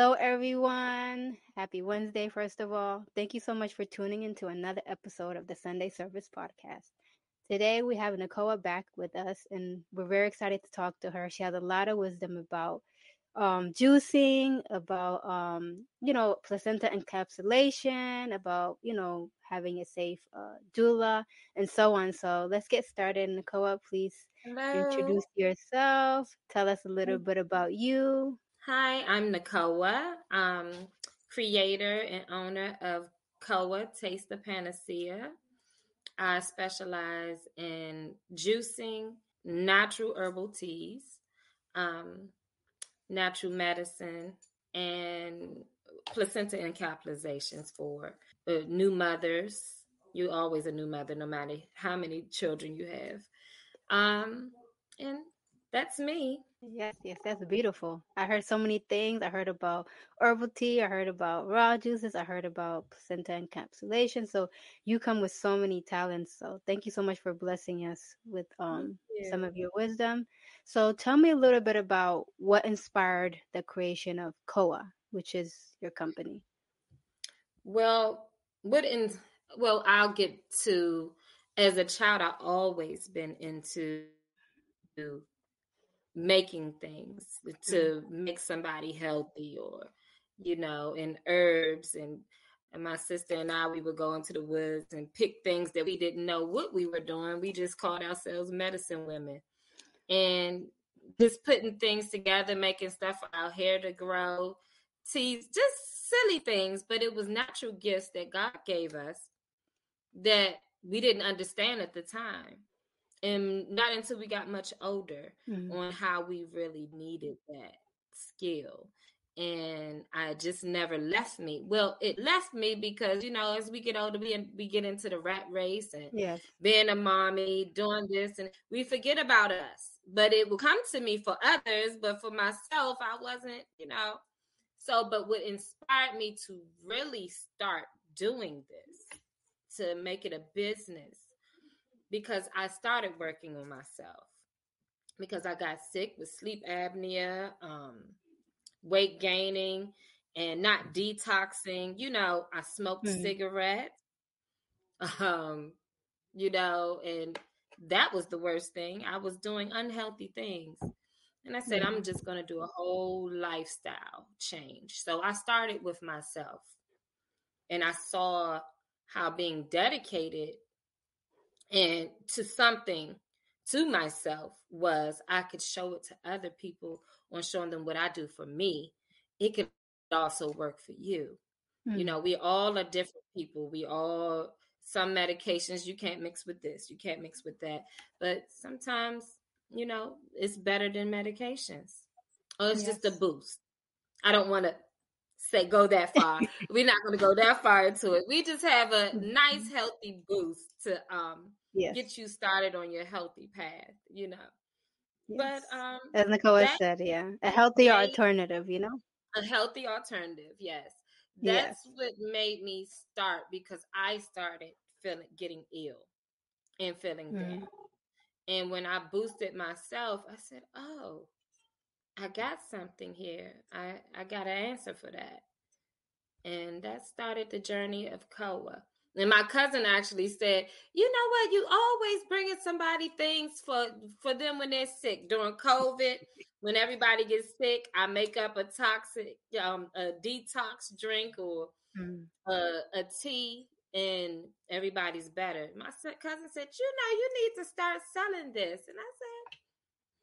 Hello, everyone. Happy Wednesday, first of all. Thank you so much for tuning in to another episode of the Sunday Service Podcast. Today, we have Nicoewa back with us, and we're very excited to talk to her. She has a lot of wisdom about um, juicing, about, um, you know, placenta encapsulation, about, you know, having a safe uh, doula, and so on. So let's get started. Nicoewa, please Hello. introduce yourself. Tell us a little bit about you. Hi, I'm Nicoewa, um, creator and owner of Coewa Taste the Panacea. I specialize in juicing, natural herbal teas, um, natural medicine, and placenta encapsulations for uh, new mothers. You're always a new mother, no matter how many children you have. Um, and that's me. Yes, yes, that's beautiful. I heard so many things. I heard about herbal tea. I heard about raw juices. I heard about placenta encapsulation. So you come with so many talents. So thank you so much for blessing us with um some of your wisdom. So tell me a little bit about what inspired the creation of Coewa, which is your company. Well, what in well, I'll get to as a child I've always been into making things mm. to make somebody healthy or you know and herbs and and my sister and I we would go into the woods and pick things that we didn't know what we were doing. We just called ourselves medicine women. And just putting things together making stuff for our hair to grow teas just silly things but it was natural gifts that God gave us that we didn't understand at the time and not until we got much older Mhm. on how we really needed that skill and i just never left me well it left me because you know as we get older we, we get into the rat race and Yes. being a mommy doing this and we forget about us but it will come to me for others but for myself i wasn't you know so but what inspired me to really start doing this to make it a business because I started working on myself because I got sick with sleep apnea, um, weight gaining, and not detoxing. You know, I smoked Mhm. cigarettes, um, you know, and that was the worst thing. I was doing unhealthy things. And I said, Yeah. I'm just going to do a whole lifestyle change. So I started with myself and I saw how being dedicated and to something to myself was I could show it to other people on showing them what I do for me. It could also work for you. You Mhm. know, we all are different people. We all some medications you can't mix with this, you can't mix with that. But sometimes, you know, it's better than medications. Or it's just a boost. I don't want to say go that far. We're not going to go that far into it. We just have a nice Mhm. healthy boost to um Yes. get you started on your healthy path, you know. yes. But um As Nicola said, yeah, a healthier made alternative, you know. a healthy alternative, yes. Yes. That's what made me start because I started feeling getting ill and feeling bad. And when I boosted myself, I said, "Oh, I got something here. I I got an answer for that." And that started the journey of Coewa. And my cousin actually said, "You know what? You always bringing somebody things for for them when they're sick during COVID. When everybody gets sick, I make up a toxic, um, a detox drink or Mm. a, a tea, and everybody's better." My cousin said, "You know, you need to start selling this." And I said,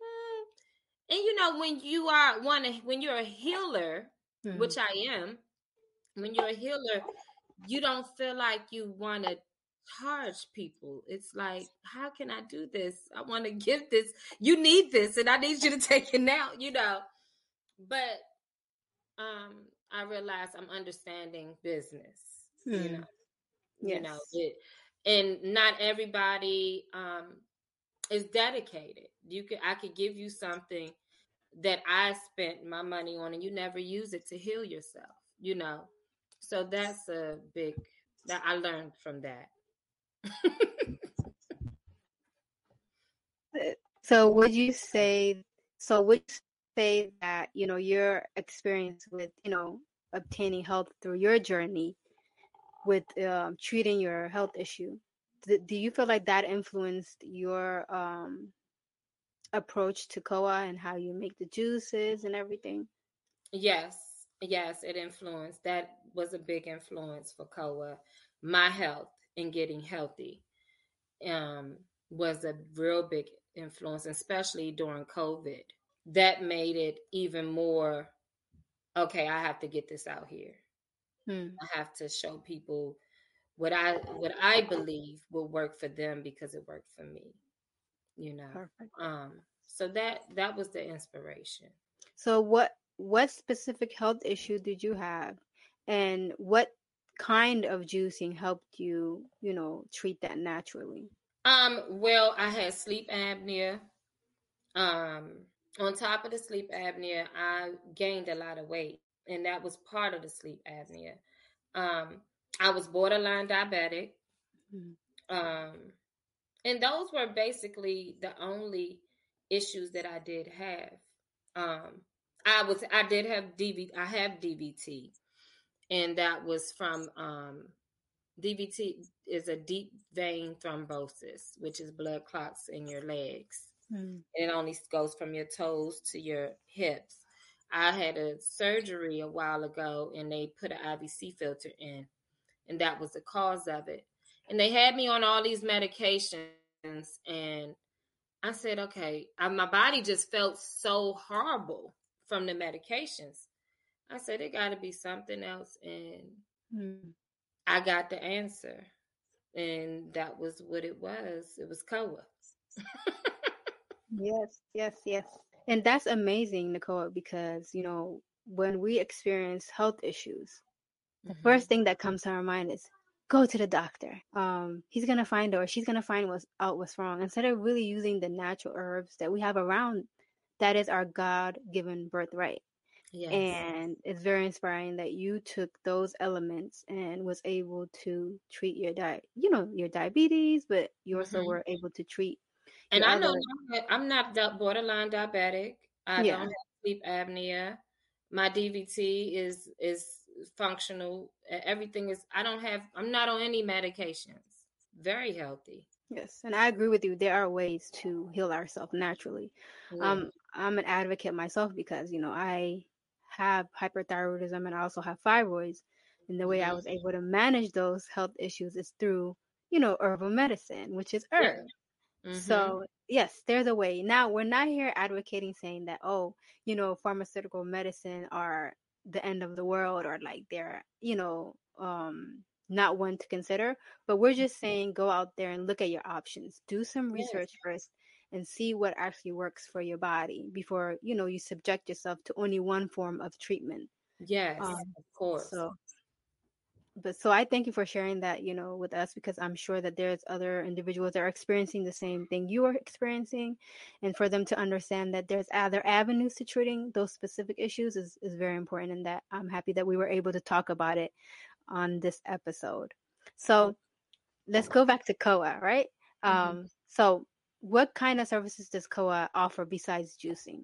hmm. "And you know, when you are one, when you're a healer, Mhm. which I am." when you're a healer, you don't feel like you want to charge people. It's like, how can I do this? I want to give this. You need this, and I need you to take it now. You know, but um, I realize I'm understanding business. You Mm. know, you know Yes. it, and not everybody um is dedicated. You could, I could give you something that I spent my money on, and you never use it to heal yourself. You know. So that's a big that I learned from that. So would you say so would you say that you know your experience with you know obtaining help through your journey with um, treating your health issue do, do you feel like that influenced your um, approach to Coewa and how you make the juices and everything yes yes it influenced that was a big influence for Coewa. My health and getting healthy um, was a real big influence especially during covid. That made it even more okay i have to get this out here. Hmm. i have to show people what i what i believe will work for them because it worked for me you know? Perfect. um so that that was the inspiration. So what what specific health issue did you have and what kind of juicing helped you you know treat that naturally um well i had sleep apnea um on top of the sleep apnea, I gained a lot of weight, and that was part of the sleep apnea. Um, I was borderline diabetic. Mm-hmm. Um, and those were basically the only issues that I did have. Um, I was I did have DV I have DVT, and that was from um, DVT is a deep vein thrombosis, which is blood clots in your legs. Mm. It only goes from your toes to your hips. I had a surgery a while ago and they put an IVC filter in, and that was the cause of it. And they had me on all these medications, and I said, okay, I, my body just felt so horrible from the medications. I said, it got to be something else. And mm. I got the answer. And that was what it was. It was Coewa. Yes, yes, yes. And that's amazing, Nicole, because, you know, when we experience health issues, the mm-hmm. first thing that comes to our mind is go to the doctor. Um, he's gonna find or she's gonna find what's out what's wrong. Instead of really using the natural herbs that we have around, that is our God given birthright. Yes. And it's very inspiring that you took those elements and was able to treat your diet, you know, your diabetes, but you also mm-hmm. were able to treat and I know I'm not borderline diabetic. I yeah. don't have sleep apnea. My DVT is is functional. Everything is. I don't have. I'm not on any medications. Very healthy. Yes, and I agree with you. There are ways to heal ourselves naturally. Yeah. Um, I'm an advocate myself because you know I have hyperthyroidism and I also have fibroids, and the way mm-hmm. I was able to manage those health issues is through you know herbal medicine, which is herb. Mm-hmm. So, yes, there's a way. Now, we're not here advocating saying that, oh, you know, pharmaceutical medicine are the end of the world or like they're, you know, um, not one to consider. But we're just mm-hmm. saying go out there and look at your options. Do some research yes. first and see what actually works for your body before, you know, you subject yourself to only one form of treatment. Yes, um, of course. So but so I thank you for sharing that, you know, with us because I'm sure that there's other individuals that are experiencing the same thing you are experiencing, and for them to understand that there's other avenues to treating those specific issues is is very important, and that I'm happy that we were able to talk about it on this episode. So let's go back to Coewa, right? Mm-hmm. Um, so what kind of services does Coewa offer besides juicing?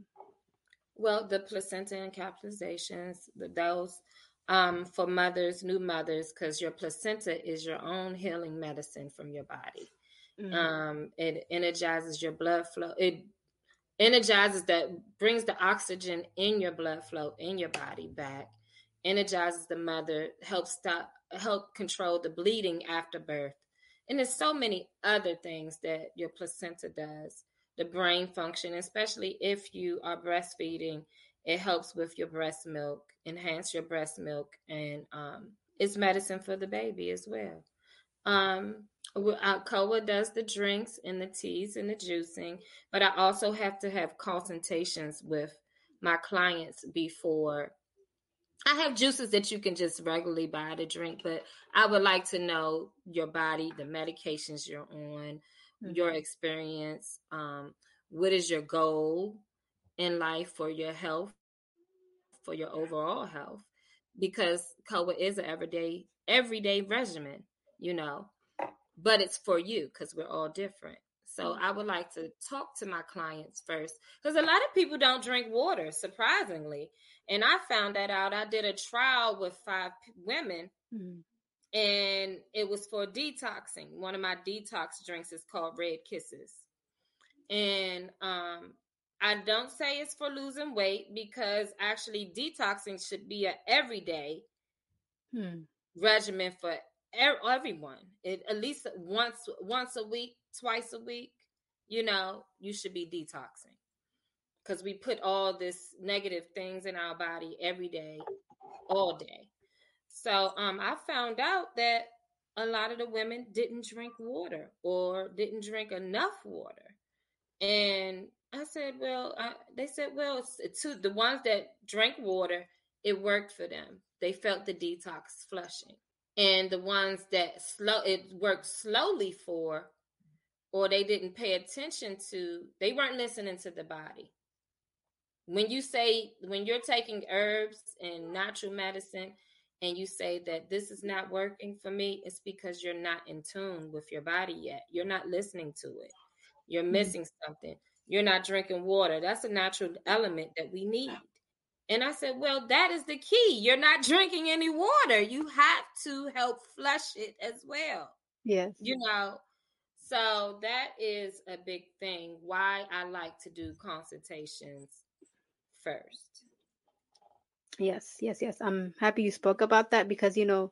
Well, the placenta encapsulations, the those um, for mothers, new mothers, because your placenta is your own healing medicine from your body. Mm-hmm. Um, it energizes your blood flow. It energizes that brings the oxygen in your blood flow in your body back. Energizes the mother, helps stop, help control the bleeding after birth, and there's so many other things that your placenta does. The brain function, especially if you are breastfeeding, it helps with your breast milk enhance your breast milk, and um, it's medicine for the baby as well. Um, uh, Koa does the drinks and the teas and the juicing, but I also have to have consultations with my clients before. I have juices that you can just regularly buy to drink, but I would like to know your body, the medications you're on, mm-hmm. your experience. Um, what is your goal in life for your health? for your overall health because Coewa is an everyday everyday regimen, you know, but it's for you because we're all different. So I would like to talk to my clients first because a lot of people don't drink water, surprisingly. And I found that out. I did a trial with five women, mm-hmm. and it was for detoxing. One of my detox drinks is called Red Kisses. And um, I don't say it's for losing weight because actually detoxing should be a everyday hmm. regimen for everyone. It, at least once once a week, twice a week. You know, you should be detoxing because we put all this negative things in our body every day, all day. So um, I found out that a lot of the women didn't drink water or didn't drink enough water, and I said, well, I, they said, well, to the ones that drank water, it worked for them. They felt the detox flushing, and the ones that slow it worked slowly for, or they didn't pay attention to, they weren't listening to the body. When you say when you're taking herbs and natural medicine, and you say that this is not working for me, it's because you're not in tune with your body yet. You're not listening to it. You're mm-hmm. missing something you're not drinking water. That's a natural element that we need. And I said, Well, that is the key. You're not drinking any water. You have to help flush it as well. Yes. You know, so that is a big thing why I like to do consultations first. Yes, yes, yes. I'm happy you spoke about that because, you know,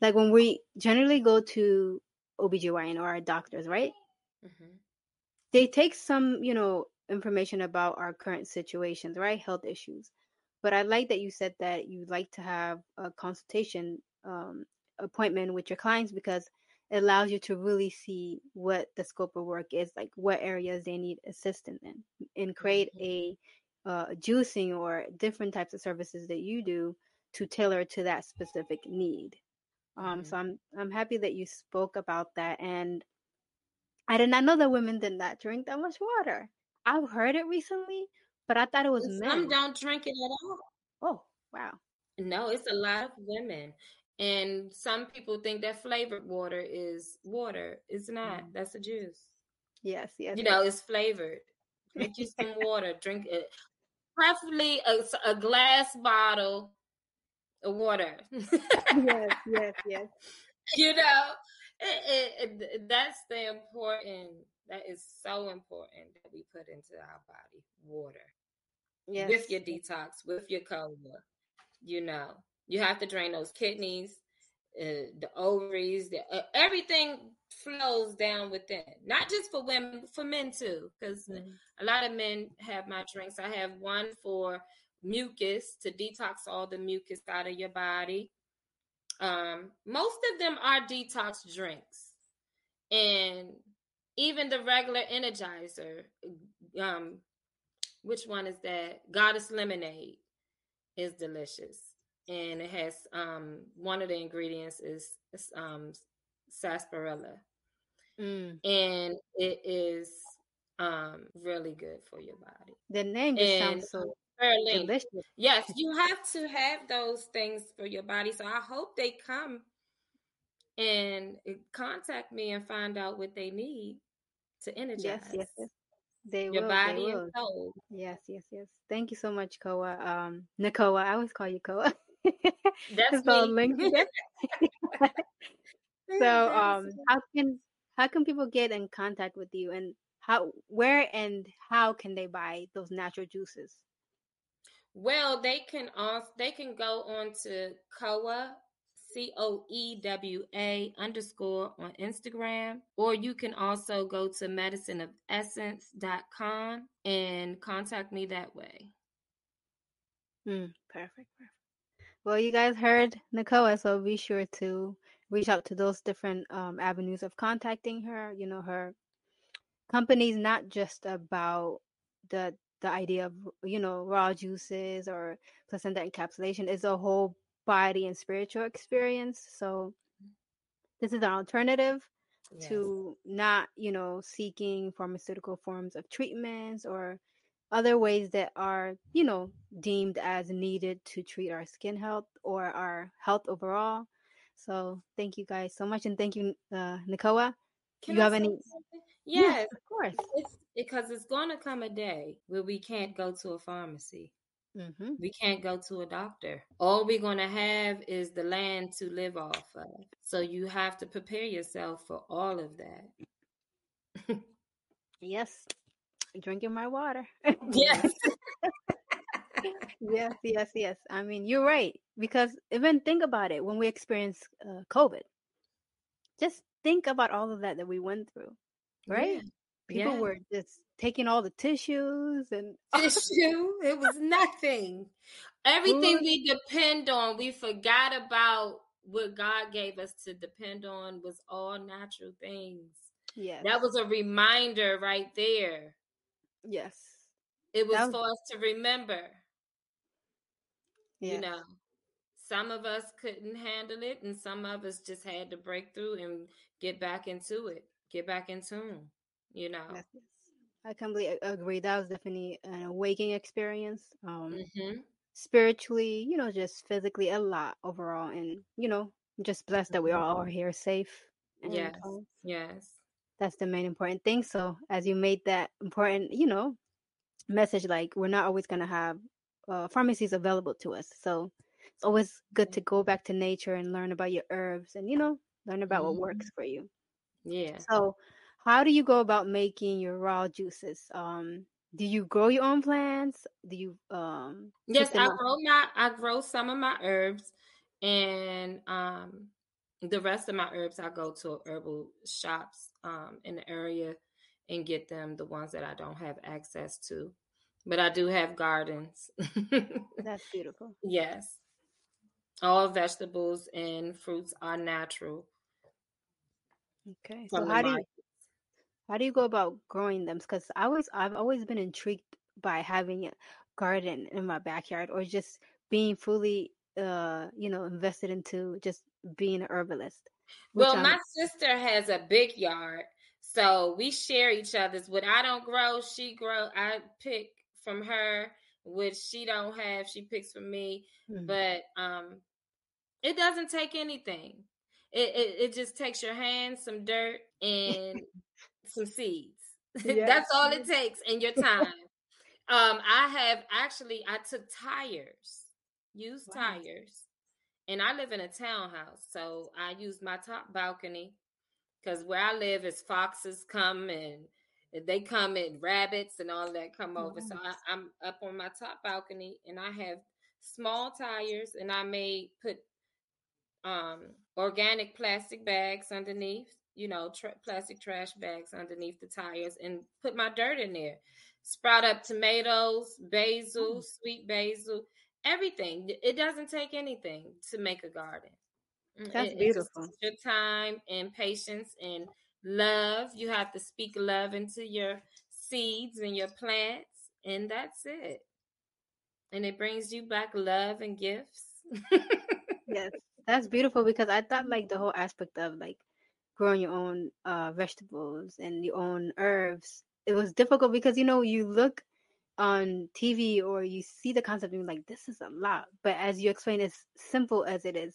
like when we generally go to OBGYN or our doctors, right? Mm-hmm they take some, you know, information about our current situations, right? Health issues. But I like that you said that you like to have a consultation um, appointment with your clients because it allows you to really see what the scope of work is, like what areas they need assistance in, and create mm-hmm. a uh, juicing or different types of services that you do to tailor to that specific need. Um, mm-hmm. So I'm I'm happy that you spoke about that, and I did not know that women did not drink that much water. I've heard it recently, but I thought it was men. Some don't drink it at all. Oh, wow. No, it's a lot of women. And some people think that flavored water is water. It's not. Mm. That's a juice. Yes, yes. You know, it's flavored. Drink you some water. Drink it. Preferably a, a glass bottle of water. yes, yes, yes. You know, it, it, that's the important. That is so important that we put into our body water. Yes. With your detox, with your cola, you know, you have to drain those kidneys, uh, the ovaries, the, uh, everything flows down within. Not just for women, for men too, because mm-hmm. a lot of men have my drinks. I have one for mucus to detox all the mucus out of your body. Um, most of them are detox drinks, and even the regular Energizer. Um, which one is that? Goddess lemonade is delicious, and it has um one of the ingredients is, is um sarsaparilla, mm. and it is um really good for your body. The name sounds so Delicious. Yes, you have to have those things for your body. So I hope they come and uh, contact me and find out what they need to energize. Yes, yes, yes. They your will, body and soul. Yes, yes, yes. Thank you so much, Coewa. Um, Nicoewa. I always call you Coewa. That's so me. so, um, how can how can people get in contact with you, and how, where, and how can they buy those natural juices? Well, they can also they can go on to Coewa C O E W A underscore on Instagram, or you can also go to medicineofessence.com and contact me that way. Mm, perfect, perfect. Well, you guys heard Nicoewa, so be sure to reach out to those different um, avenues of contacting her. You know, her company's not just about the the idea of you know raw juices or placenta encapsulation is a whole body and spiritual experience so this is an alternative yes. to not you know seeking pharmaceutical forms of treatments or other ways that are you know deemed as needed to treat our skin health or our health overall so thank you guys so much and thank you uh, Nicoewa Can you I have any? Yes, of course. It's because it's going to come a day where we can't go to a pharmacy. Mm-hmm. We can't go to a doctor. All we're going to have is the land to live off of. So you have to prepare yourself for all of that. yes. Drinking my water. yes. yes, yes, yes. I mean, you're right. Because even think about it when we experienced uh, COVID, just think about all of that that we went through, right? Yeah. People yeah. were just taking all the tissues and tissue. it was nothing. Everything Food. we depend on, we forgot about what God gave us to depend on was all natural things. Yeah. That was a reminder right there. Yes. It was, was for us to remember. Yes. You know, some of us couldn't handle it, and some of us just had to break through and get back into it, get back in tune. You know, yes. I completely agree. That was definitely an awakening experience. Um, mm-hmm. Spiritually, you know, just physically, a lot overall, and you know, just blessed that we are all are here safe. And, yes, um, yes, that's the main important thing. So, as you made that important, you know, message, like we're not always gonna have uh, pharmacies available to us. So, it's always good to go back to nature and learn about your herbs, and you know, learn about mm-hmm. what works for you. Yeah. So, how do you go about making your raw juices? Um, do you grow your own plants? Do you um Yes, I grow my I grow some of my herbs and um the rest of my herbs I go to herbal shops um in the area and get them the ones that I don't have access to. But I do have gardens. That's beautiful. Yes. All vegetables and fruits are natural. Okay. So how do you how do you go about growing them? Because I always I've always been intrigued by having a garden in my backyard or just being fully uh you know invested into just being an herbalist. Well, I'm... my sister has a big yard, so we share each other's. What I don't grow, she grow. I pick from her. Which she don't have, she picks from me. Mm-hmm. But um, it doesn't take anything. It, it, it just takes your hands, some dirt, and some seeds. Yes. That's all it takes in your time. um, I have actually I took tires, used wow. tires, and I live in a townhouse, so I use my top balcony because where I live is foxes come and they come and rabbits and all that come over. So I, I'm up on my top balcony and I have small tires and I may put um organic plastic bags underneath you know, tra- plastic trash bags underneath the tires and put my dirt in there. Sprout up tomatoes, basil, mm. sweet basil, everything. It doesn't take anything to make a garden. Mm, That's it, beautiful. Your time and patience and love. You have to speak love into your seeds and your plants, and that's it. And it brings you back love and gifts. yes, that's beautiful because I thought like the whole aspect of like growing your own uh, vegetables and your own herbs. It was difficult because you know you look on TV or you see the concept and you're like, this is a lot. But as you explain, as simple as it is,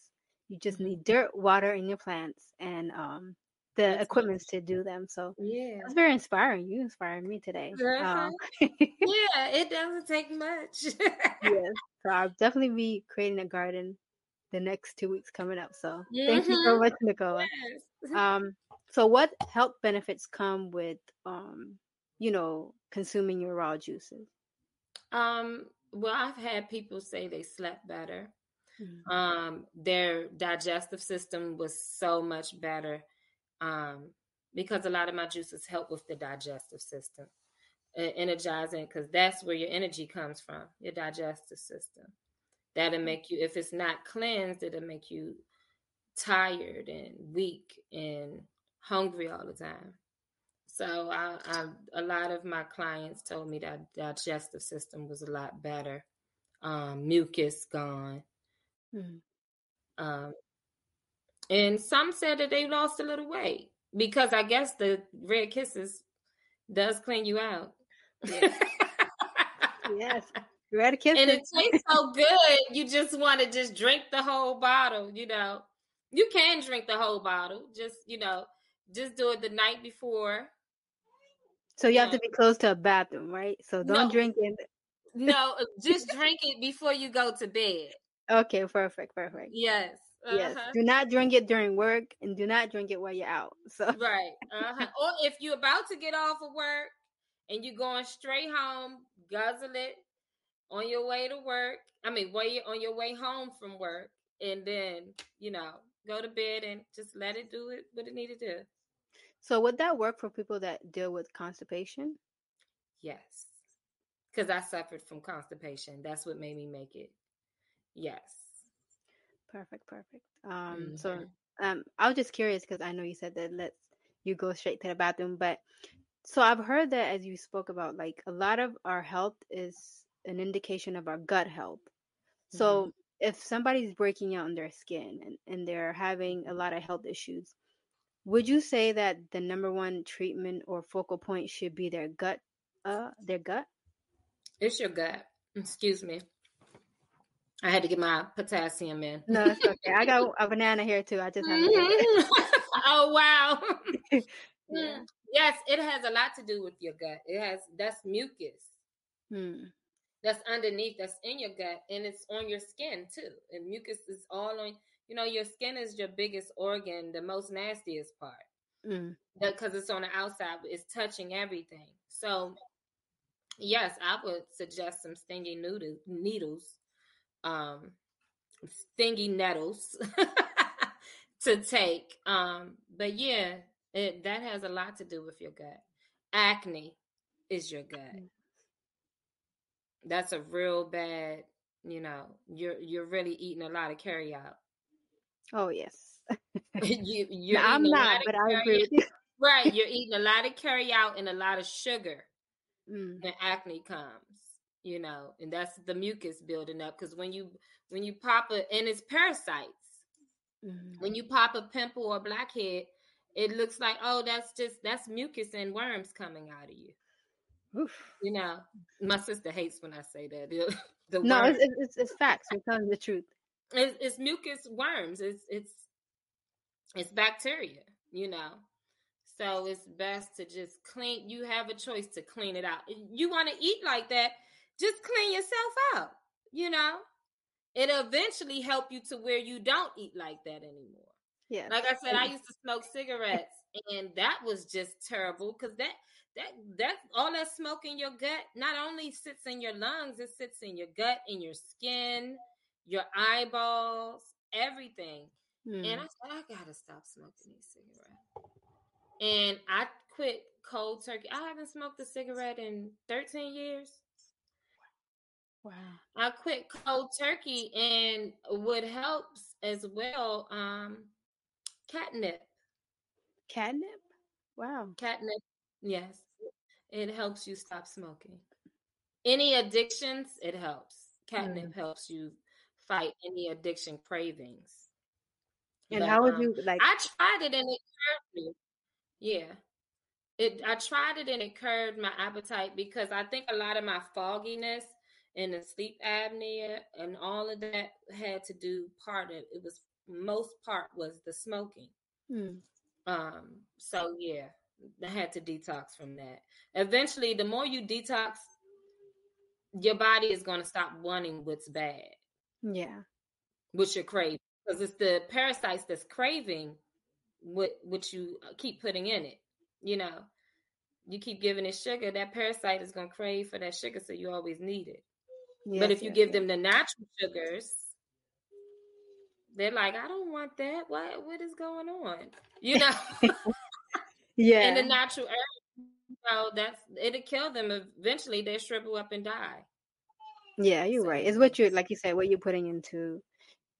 you just need mm-hmm. dirt, water, in your plants, and um, the equipment to do them. So yeah, it's very inspiring. You inspired me today. Uh-huh. Um, yeah, it doesn't take much. yes, so I'll definitely be creating a garden the next two weeks coming up. So mm-hmm. thank you so mm-hmm. much, Nicola. Yes. Um, so what health benefits come with um, you know, consuming your raw juices? Um, well, I've had people say they slept better. Mm-hmm. Um, their digestive system was so much better. Um, because a lot of my juices help with the digestive system, uh, energizing because that's where your energy comes from, your digestive system. That'll mm-hmm. make you, if it's not cleansed, it'll make you tired and weak and hungry all the time. So I, I, a lot of my clients told me that digestive system was a lot better. Um, mucus gone. Mm-hmm. Um, and some said that they lost a little weight because I guess the red kisses does clean you out. Yes. yes. Red kisses. And it tastes so good. You just want to just drink the whole bottle, you know you can drink the whole bottle. Just you know, just do it the night before. So you have to be close to a bathroom, right? So don't No. drink it. No, uh, just drink it before you go to bed. Okay, perfect, perfect. Yes. Yes. uh-huh. Do not drink it during work and do not drink it while you're out. So Right. Uh-huh. or if you're about to get off of work and you're going straight home, guzzle it on your way to work. I mean, way on your way home from work, and then you know go to bed and just let it do it what it needed to do. so would that work for people that deal with constipation? Yes, because I suffered from constipation. That's what made me make it. Yes. Perfect, perfect. Um so Mhm. um I was just curious because I know you said that lets you go straight to the bathroom, but so I've heard that as you spoke about, like a lot of our health is an indication of our gut health. So if somebody's breaking out in their skin and, and they're having a lot of health issues, would you say that the number one treatment or focal point should be their gut uh their gut? It's your gut. Excuse me. I had to get my potassium in. No, it's okay. I got a banana here too. I just have. Mm-hmm. oh wow. Yeah. Yes, it has a lot to do with your gut. It has that's mucus. Hmm. That's underneath, that's in your gut, and it's on your skin too. And mucus is all on you know, your skin is your biggest organ, the most nastiest part. Mm. because it's on the outside, it's touching everything. So, yes, I would suggest some stingy noodle, needles, um, stingy nettles to take. Um, but yeah, it, that has a lot to do with your gut. Acne is your gut. Mm. That's a real bad. You know, you're you're really eating a lot of carry out. Oh yes. you you're No, I'm eating a lot not, but I agree with you. Right, you're eating a lot of carry out and a lot of sugar Mm. when acne comes, you know, and that's the mucus building up. Because when you when you pop a and it's parasites. Mm. When you pop a pimple or blackhead, it looks like oh that's just that's mucus and worms coming out of you. Oof. You know, my sister hates when I say that. The, the No, it's, it's it's facts. You're telling the truth. it's, it's mucus worms. It's it's it's bacteria, you know. So it's best to just clean. You have a choice to clean it out. You want to eat like that, just clean yourself out. You know, it'll eventually help you to where you don't eat like that anymore. Yeah. Like I said, I used to smoke cigarettes, and that was just terrible because that that that all that smoke in your gut not only sits in your lungs, it sits in your gut, in your skin, your eyeballs, everything. Mm. And I said, I gotta stop smoking these cigarettes. And I quit cold turkey. I haven't smoked a cigarette in 13 years. wow. I quit cold turkey and what helps as well, um, catnip. Catnip. Wow. Catnip, yes. It helps you stop smoking. Any addictions, it helps. Catnip helps you fight any addiction cravings. And But, how would um, you like? I tried it and it curbed me. Yeah. It I tried it and it curbed my appetite because I think a lot of my fogginess and the sleep apnea and all of that had to do part of it was most part was the smoking. Mm. Um so yeah, I had to detox from that. Eventually the more you detox your body is going to stop wanting what's bad Yeah. what you're craving because it's the parasites that's craving what what you uh, keep putting in it you know you keep giving it sugar that parasite is going to crave for that sugar so you always need it but Yes, if you yes, give yes. them the natural sugars they're like i don't want that what what is going on you know yeah. and the natural know that's it'll kill them eventually they shrivel up and die Yeah, you're So, right. It's what you're like you said, what you're putting into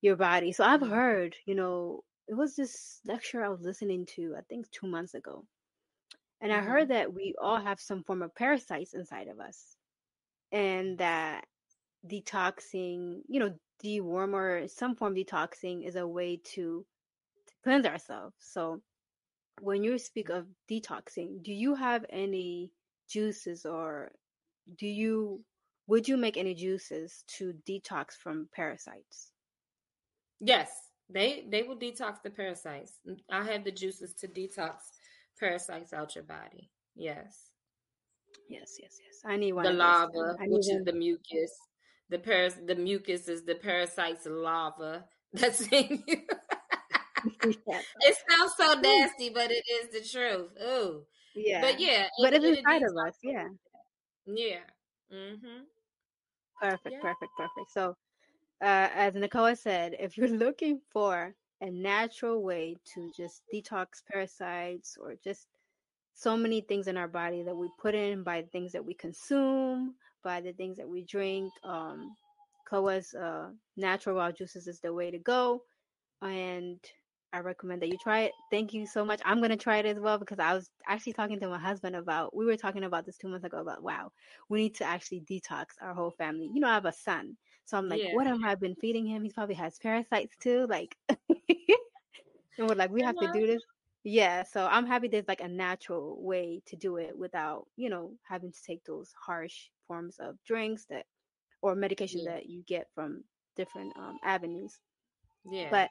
your body. So I've Mhm. heard, you know, it was this lecture I was listening to, I think two months ago. And I Mhm. heard that we all have some form of parasites inside of us. And that detoxing, you know, deworm or some form of detoxing is a way to, to cleanse ourselves. So when you speak of detoxing, do you have any juices or do you would you make any juices to detox from parasites? yes They they will detox the parasites. Mm, I have the juices to detox parasites out your body. Yes. Yes, yes, yes. I need one. The lava, which is the mucus. The paras the mucus is the parasite's lava that's in you. it sounds so nasty, but it is the truth. Ooh. Yeah. But yeah. But it's inside of us. Yeah. Yeah. Mm-hmm. Perfect, yeah. perfect, perfect. So uh, as Nicole said, if you're looking for a natural way to just detox parasites or just so many things in our body that we put in by things that we consume, by the things that we drink, um, Coewa's uh, natural raw juices is the way to go. And I recommend that you try it. Thank you so much. I'm gonna try it as well because I was actually talking to my husband about. We were talking about this two months ago about wow, we need to actually detox our whole family. You know, I have a son, so I'm like, yeah. what have I been feeding him? He probably has parasites too. Like, and we're like, we have to do this. Yeah, so I'm happy there's like a natural way to do it without, you know, having to take those harsh forms of drinks that or medication yeah. that you get from different um, avenues. Yeah. But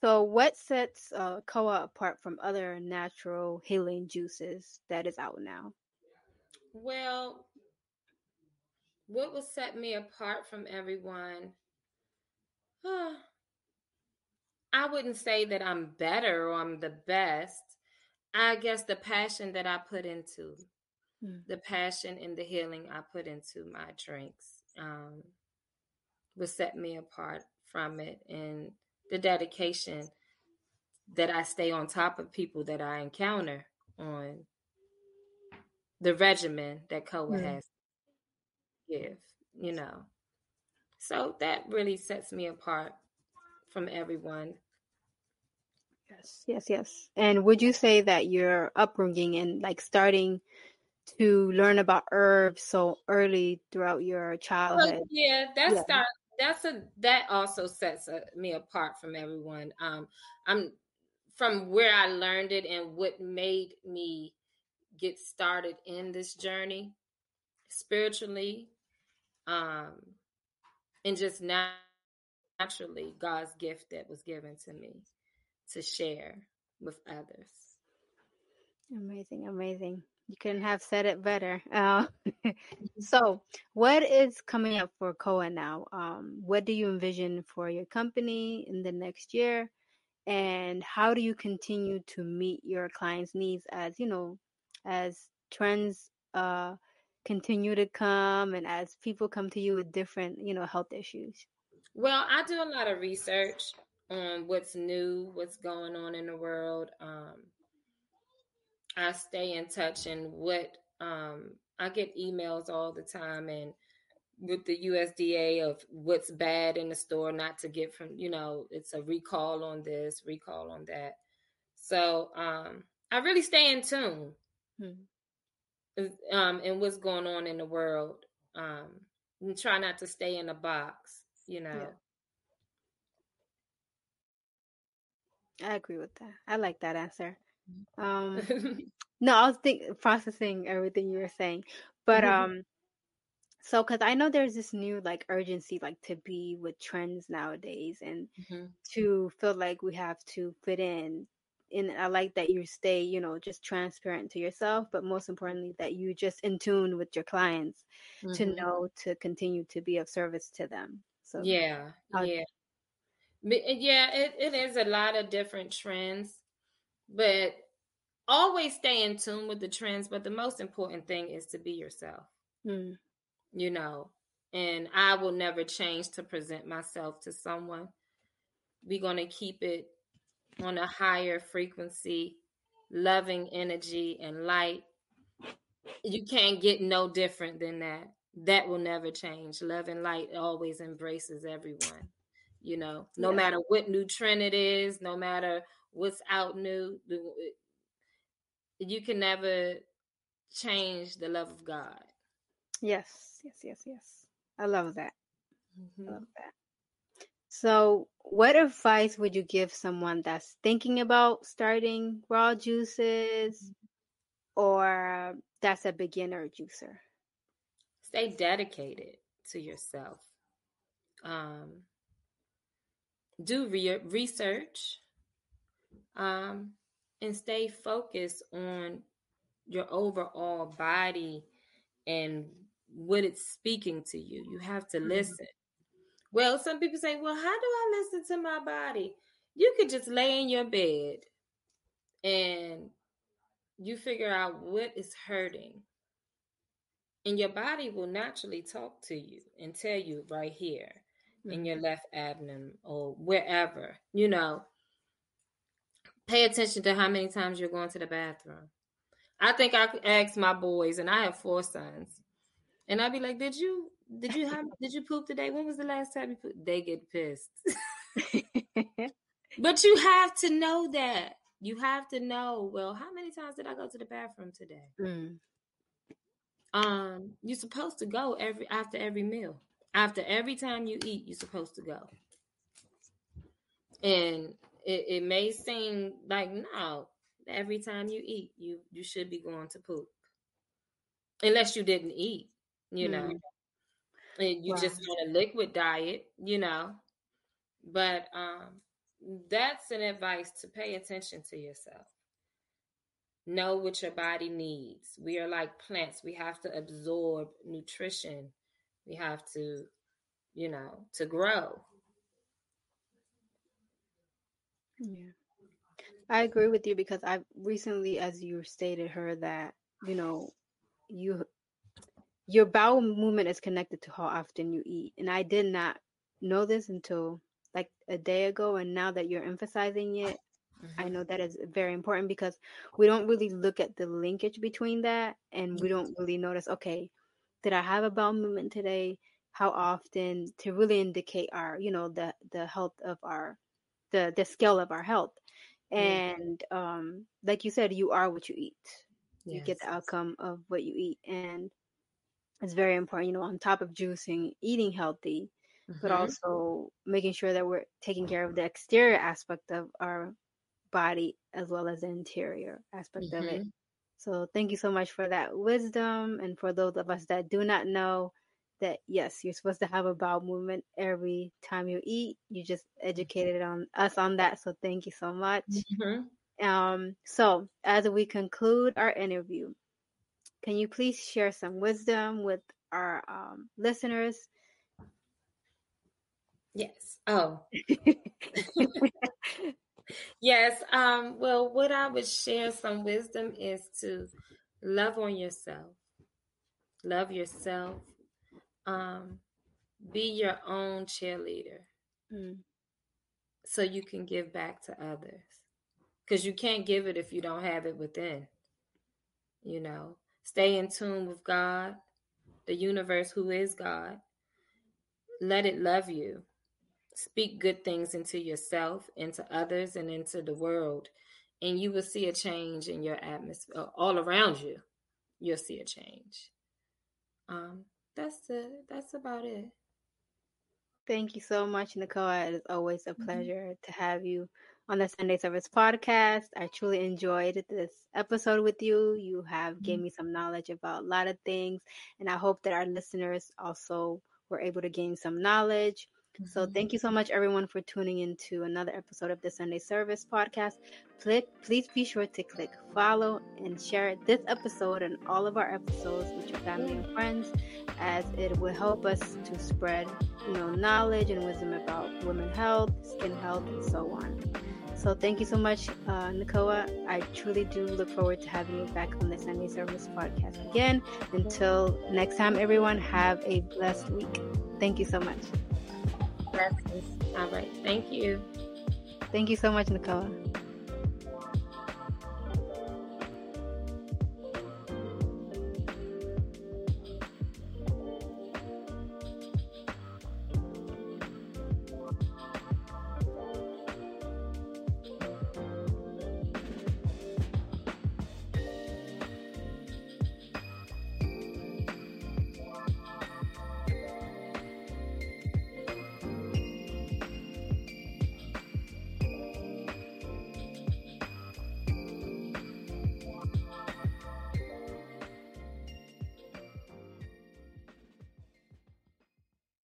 so, what sets uh, Coewa apart from other natural healing juices that is out now? Well, what will set me apart from everyone? I wouldn't say that I'm better or I'm the best. I guess the passion that I put into mm. the passion and the healing I put into my drinks um, will set me apart from it. And the dedication that I stay on top of people that I encounter on the regimen that mm. has give, you know. So that really sets me apart from everyone. Yes, yes, yes. And would you say that your upbringing and like starting to learn about herbs so early throughout your childhood? Well, yeah, that's yeah. Start, that's a that also sets a, me apart from everyone. Um, I'm from where I learned it and what made me get started in this journey spiritually, um, and just naturally God's gift that was given to me to share with others. Amazing, amazing. You couldn't have said it better. Uh, so, what is coming up for Coewa now? Um, what do you envision for your company in the next year? And how do you continue to meet your clients' needs as you know, as trends uh, continue to come and as people come to you with different, you know, health issues? Well, I do a lot of research on what's new, what's going on in the world. Um, I stay in touch and what um, I get emails all the time and with the USDA of what's bad in the store, not to get from, you know, it's a recall on this, recall on that. So um, I really stay in tune hmm. um, and what's going on in the world. Um, and try not to stay in a box, you know. Yeah. I agree with that. I like that answer. Um, no, I was think processing everything you were saying, but mm-hmm. um, so because I know there's this new like urgency like to be with trends nowadays and mm-hmm. to feel like we have to fit in. And I like that you stay, you know, just transparent to yourself, but most importantly, that you just in tune with your clients mm-hmm. to know to continue to be of service to them. So yeah, yeah, yeah. It, it is a lot of different trends but always stay in tune with the trends. But the most important thing is to be yourself. Mm. You know, and I will never change to present myself to someone. We're going to keep it on a higher frequency, loving energy and light. You can't get no different than that. That will never change. Love and light always embraces everyone. You know, no yeah. matter what new trend it is, no matter what's out new. You can never change the love of God. Yes, yes, yes, yes. I love that. Mm-hmm. I love that. So, what advice would you give someone that's thinking about starting raw juices mm-hmm. or that's a beginner juicer? Stay dedicated to yourself. Um, do re- research um, and stay focused on your overall body and what it's speaking to you. You have to mm-hmm. listen. Well, some people say, well, how do I listen to my body? You could just lay in your bed and you figure out what is hurting. And your body will naturally talk to you and tell you right here mm-hmm. in your mm-hmm. left abdomen or wherever, you know. Pay attention to how many times you're going to the bathroom. I think I asked my boys, and I have four sons, and I'd be like, "Did you did you have did you poop today? When was the last time you pooped? They get pissed. but you have to know that. You have to know, well, how many times did I go to the bathroom today? Mm. Um, you're supposed to go every after every meal. After every time you eat, you're supposed to go. And it, it may seem like no, every time you eat, you you should be going to poop. Unless you didn't eat, you know. Mm and you wow. just on a liquid diet, you know. But um, that's an advice to pay attention to yourself. Know what your body needs. We are like plants. We have to absorb nutrition. We have to, you know, to grow. Yeah. I agree with you because I've recently, as you stated, heard that, you know, you your bowel movement is connected to how often you eat. And I did not know this until like a day ago. And now that you're emphasizing it, mm-hmm. I know that is very important because we don't really look at the linkage between that and we don't really notice, okay, did I have a bowel movement today? How often to really indicate our, you know, the the health of our the the scale of our health. And um like you said, you are what you eat. Yes. You get the outcome of what you eat. And it's very important, you know, on top of juicing, eating healthy, mm-hmm. but also making sure that we're taking care of the exterior aspect of our body as well as the interior aspect mm-hmm. of it. Mm-hmm. So thank you so much for that wisdom. And for those of us that do not know that, yes, you're supposed to have a bowel movement every time you eat. You just mm-hmm. educated on us on that. So thank you so much. Mm-hmm. Um, so as we conclude our interview, can you please share some wisdom with our um, listeners? Yes. Oh. yes. Um, well, what I would share some wisdom is to love on yourself. Love yourself. Um, be your own cheerleader. Mm. So you can give back to others. Because you can't give it if you don't have it within. You know, Stay in tune with God, the universe, who is God. Let it love you. Speak good things into yourself, into others, and into the world. And you will see a change in your atmosphere all around you. You'll see a change. Um, that's it. That's about it. Thank you so much, Nicole. It is always a mm-hmm. pleasure mm-hmm. to have you on the Sunday Service podcast. I truly enjoyed this episode with you. You have mm-hmm. gave me some knowledge about a lot of things, and I hope that our listeners also were able to gain some knowledge. So thank you so much, everyone, for tuning into another episode of the Sunday Service podcast. Please, be sure to click follow and share this episode and all of our episodes with your family and friends, as it will help us to spread, you know, knowledge and wisdom about women health, skin health, and so on. So thank you so much, uh, Nicoewa. I truly do look forward to having you back on the Sunday Service podcast again. Until next time, everyone, have a blessed week. Thank you so much. All right. Thank you. Thank you so much, Nicoewa.